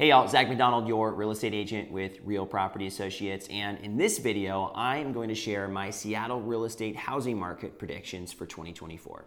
Hey y'all, Zach McDonald, your real estate agent with Real Property Associates. And in this video, I am going to share my Seattle real estate housing market predictions for 2024.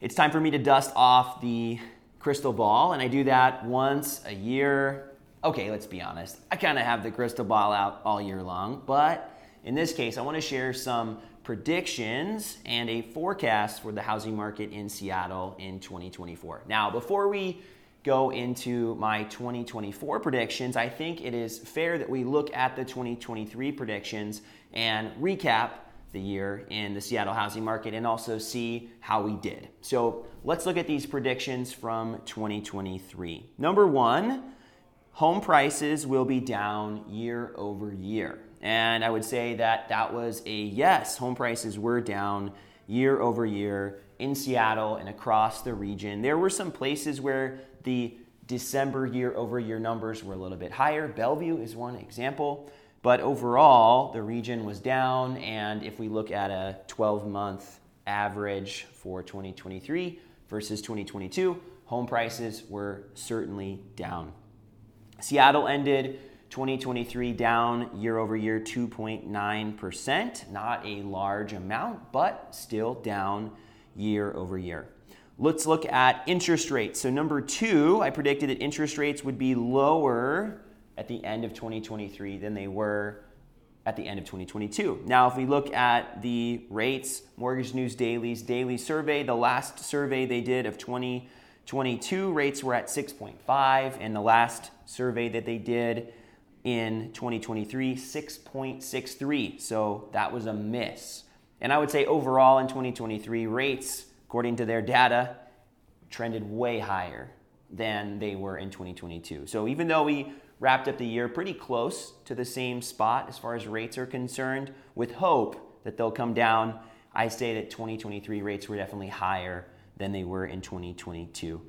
It's time for me to dust off the crystal ball, and I do that once a year. Okay, let's be honest. I kind of have the crystal ball out all year long, but in this case, I want to share some predictions and a forecast for the housing market in Seattle in 2024. Now, before we go into my 2024 predictions, I think it is fair that we look at the 2023 predictions and recap the year in the Seattle housing market and also see how we did. So let's look at these predictions from 2023. Number one, home prices will be down year over year. And I would say that that was a yes. Home prices were down year over year in Seattle and across the region. There were some places where the December year over year numbers were a little bit higher. Bellevue is one example. But overall, the region was down. And if we look at a 12 month average for 2023 versus 2022, home prices were certainly down. Seattle ended 2023 down year over year 2.9%. Not a large amount, but still down year over year. Let's look at interest rates. So, number two, I predicted that interest rates would be lower at the end of 2023 than they were at the end of 2022. Now, if we look at the rates, Mortgage News Daily's daily survey, the last survey they did of 2022 rates were at 6.5, and the last survey that they did in 2023, 6.63. So that was a miss. And I would say overall in 2023, rates, according to their data, trended way higher than they were in 2022. So even though we wrapped up the year pretty close to the same spot as far as rates are concerned, with hope that they'll come down, I say that 2023 rates were definitely higher than they were in 2022.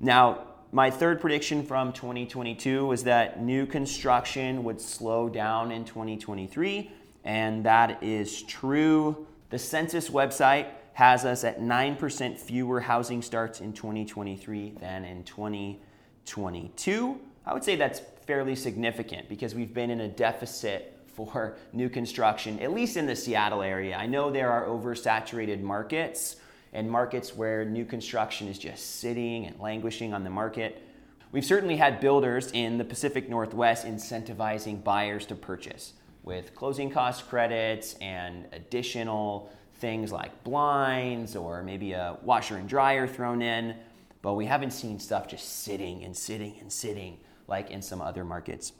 Now, my third prediction from 2022 was that new construction would slow down in 2023, and that is true. The census website has us at 9% fewer housing starts in 2023 than in 2022. I would say that's fairly significant because we've been in a deficit for new construction, at least in the Seattle area. I know there are oversaturated markets and markets where new construction is just sitting and languishing on the market. We've certainly had builders in the Pacific Northwest incentivizing buyers to purchase with closing cost credits and additional things like blinds or maybe a washer and dryer thrown in. But we haven't seen stuff just sitting and sitting and sitting like in some other markets.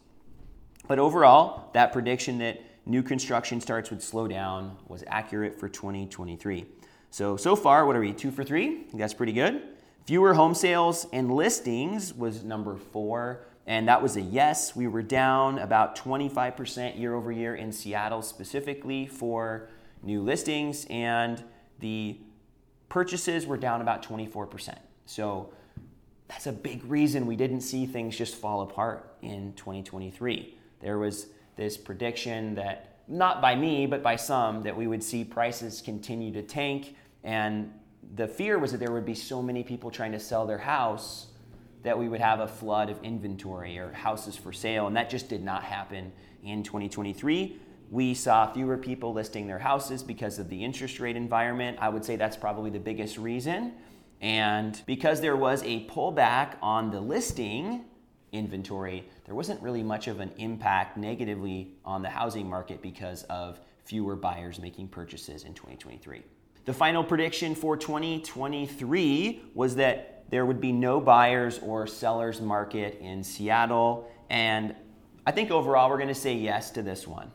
But overall, that prediction that new construction starts would slow down was accurate for 2023. So, so far, what are we? Two for three? That's pretty good. Fewer home sales and listings was number four, and that was a yes. We were down about 25% year over year in Seattle specifically for new listings, and the purchases were down about 24%. So that's a big reason we didn't see things just fall apart in 2023. There was this prediction that, not by me, but by some, that we would see prices continue to tank and the fear was that there would be so many people trying to sell their house that we would have a flood of inventory or houses for sale. And that just did not happen in 2023. We saw fewer people listing their houses because of the interest rate environment. I would say that's probably the biggest reason. And because there was a pullback on the listing inventory, there wasn't really much of an impact negatively on the housing market because of fewer buyers making purchases in 2023. The final prediction for 2023 was that there would be no buyers or sellers market in Seattle. And I think overall we're going to say yes to this one.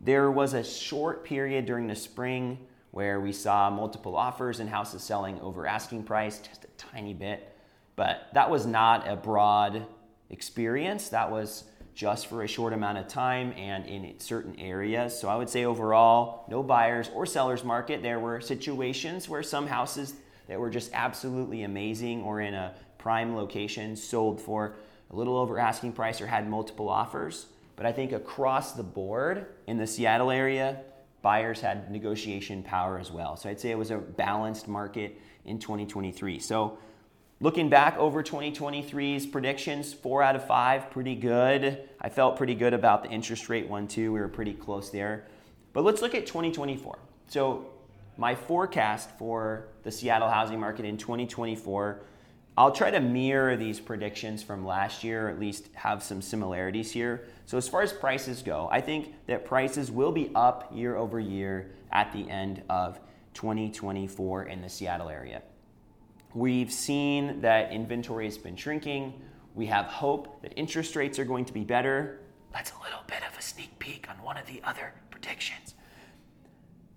There was a short period during the spring where we saw multiple offers and houses selling over asking price, just a tiny bit. But that was not a broad experience. That was just for a short amount of time and in certain areas. So I would say overall, no buyers or sellers market. There were situations where some houses that were just absolutely amazing or in a prime location sold for a little over asking price or had multiple offers. But I think across the board in the Seattle area, buyers had negotiation power as well. So I'd say it was a balanced market in 2023. So, looking back over 2023's predictions, four out of five, pretty good. I felt pretty good about the interest rate one too. We were pretty close there. But let's look at 2024. So, my forecast for the Seattle housing market in 2024, I'll try to mirror these predictions from last year, or at least have some similarities here. So, as far as prices go, I think that prices will be up year over year at the end of 2024 in the Seattle area. We've seen that inventory has been shrinking. We have hope that interest rates are going to be better. That's a little bit of a sneak peek on one of the other predictions.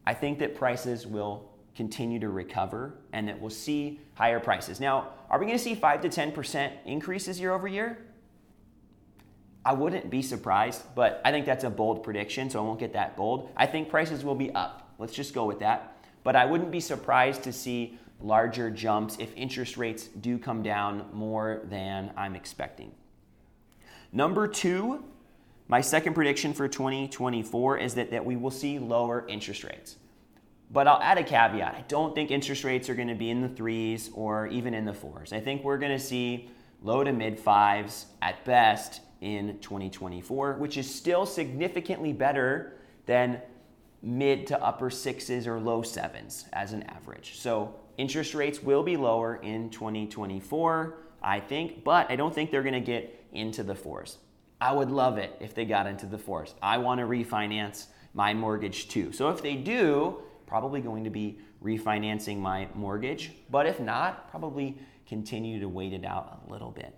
I think that prices will continue to recover and that we'll see higher prices. Now, are we going to see 5 to 10% increases year over year? I wouldn't be surprised, but I think that's a bold prediction, so I won't get that bold. I think prices will be up. Let's just go with that. But I wouldn't be surprised to see larger jumps if interest rates do come down more than I'm expecting. Number two, my second prediction for 2024 is that, that we will see lower interest rates. But I'll add a caveat. I don't think interest rates are going to be in the threes or even in the fours. I think we're going to see low to mid fives at best in 2024, which is still significantly better than mid to upper sixes or low sevens as an average. So interest rates will be lower in 2024, I think, but I don't think they're going to get into the fours. I would love it if they got into the fours. I want to refinance my mortgage too. So if they do, probably going to be refinancing my mortgage. But if not, probably continue to wait it out a little bit.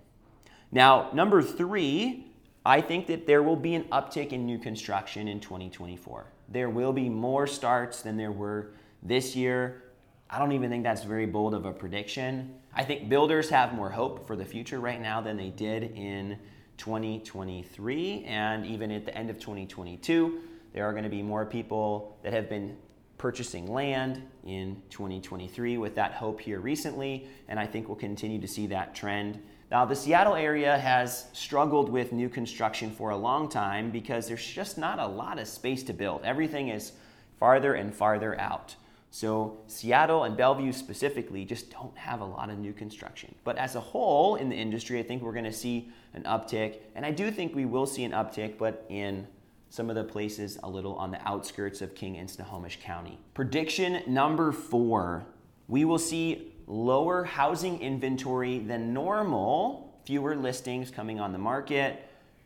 Now, number three, I think that there will be an uptick in new construction in 2024. There will be more starts than there were this year. I don't even think that's very bold of a prediction. I think builders have more hope for the future right now than they did in 2023 and even at the end of 2022. There are going to be more people that have been purchasing land in 2023 with that hope here recently, and I think we'll continue to see that trend. Now, the Seattle area has struggled with new construction for a long time because there's just not a lot of space to build. Everything is farther and farther out. So, Seattle and Bellevue specifically just don't have a lot of new construction. But as a whole in the industry, I think we're going to see an uptick. And I do think we will see an uptick, but in some of the places a little on the outskirts of King and Snohomish County. Prediction number four we will see lower housing inventory than normal, fewer listings coming on the market,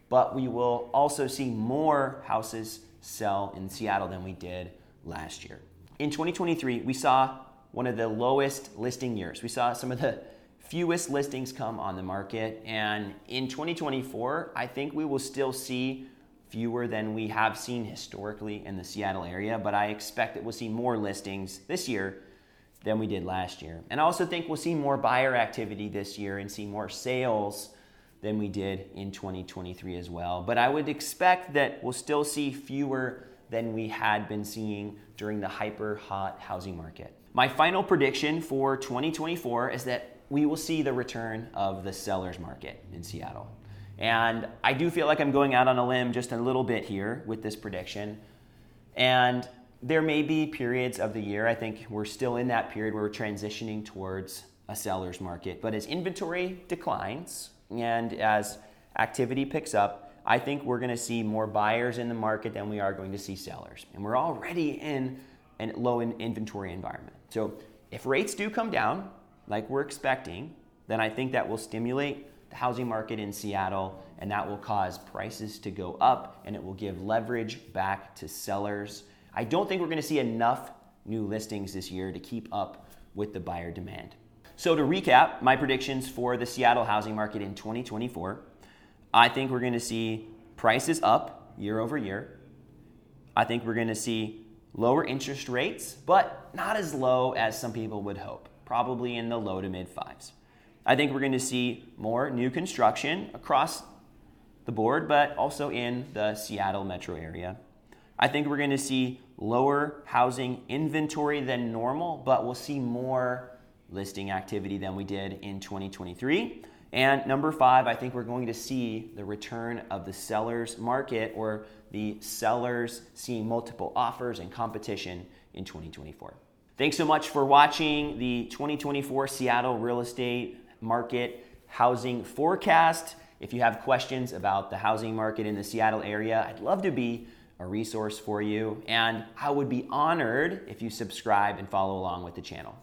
but we will also see more houses sell in Seattle than we did last year. In 2023, we saw one of the lowest listing years. We saw some of the fewest listings come on the market. And in 2024, I think we will still see fewer than we have seen historically in the Seattle area, but I expect that we'll see more listings this year than we did last year. And I also think we'll see more buyer activity this year and see more sales than we did in 2023 as well. But I would expect that we'll still see fewer than we had been seeing during the hyper hot housing market. My final prediction for 2024 is that we will see the return of the seller's market in Seattle. And I do feel like I'm going out on a limb just a little bit here with this prediction. And there may be periods of the year, I think we're still in that period where we're transitioning towards a seller's market. But as inventory declines and as activity picks up, I think we're going to see more buyers in the market than we are going to see sellers. And we're already in a low in inventory environment. So if rates do come down, like we're expecting, then I think that will stimulate the housing market in Seattle and that will cause prices to go up and it will give leverage back to sellers. I don't think we're going to see enough new listings this year to keep up with the buyer demand. So, to recap, my predictions for the Seattle housing market in 2024 I think we're going to see prices up year over year. I think we're going to see lower interest rates, but not as low as some people would hope, probably in the low to mid fives. I think we're going to see more new construction across the board, but also in the Seattle metro area. I think we're going to see lower housing inventory than normal, but we'll see more listing activity than we did in 2023. And number five, I think we're going to see the return of the seller's market or the sellers seeing multiple offers and competition in 2024. Thanks so much for watching the 2024 Seattle real estate market housing forecast. If you have questions about the housing market in the Seattle area, I'd love to be a resource for you. And I would be honored if you subscribe and follow along with the channel.